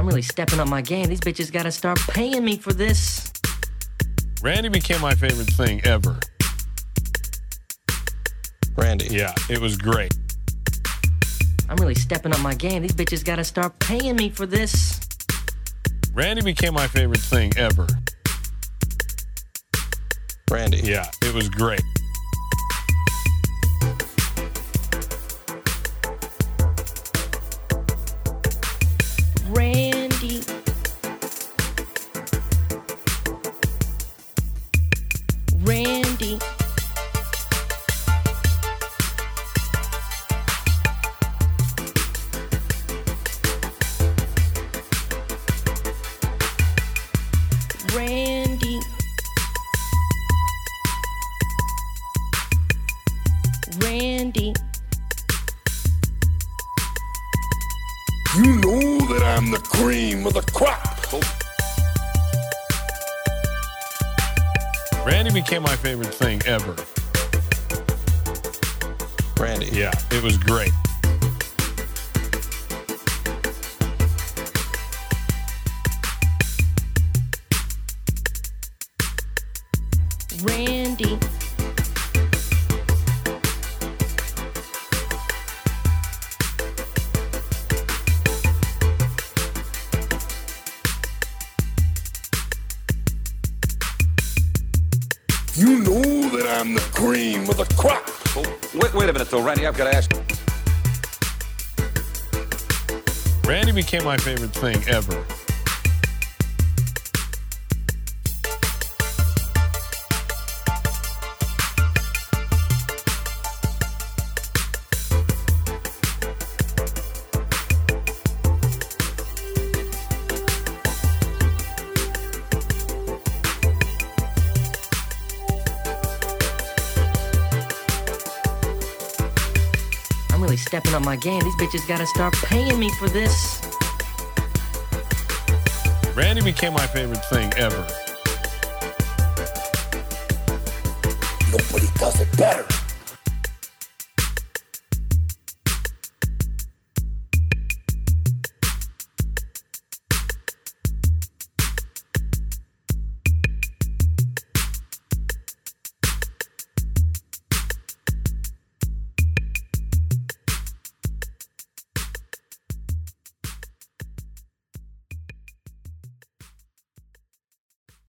I'm really stepping up my game. These bitches gotta start paying me for this. Randy became my favorite thing ever. Randy. Yeah, it was great. I'm really stepping up my game. These bitches gotta start paying me for this. Randy became my favorite thing ever. Randy. Yeah, it was great. Randy. Randy. You know that I'm the cream of the crop. Randy became my favorite thing ever. Randy. Yeah, it was great. Randy. You know that I'm the cream of the crop. Oh, wait, wait a minute, though, Randy. I've got to ask. Randy became my favorite thing ever. Really stepping up my game. These bitches gotta start paying me for this. Randy became my favorite thing ever. Nobody does it better.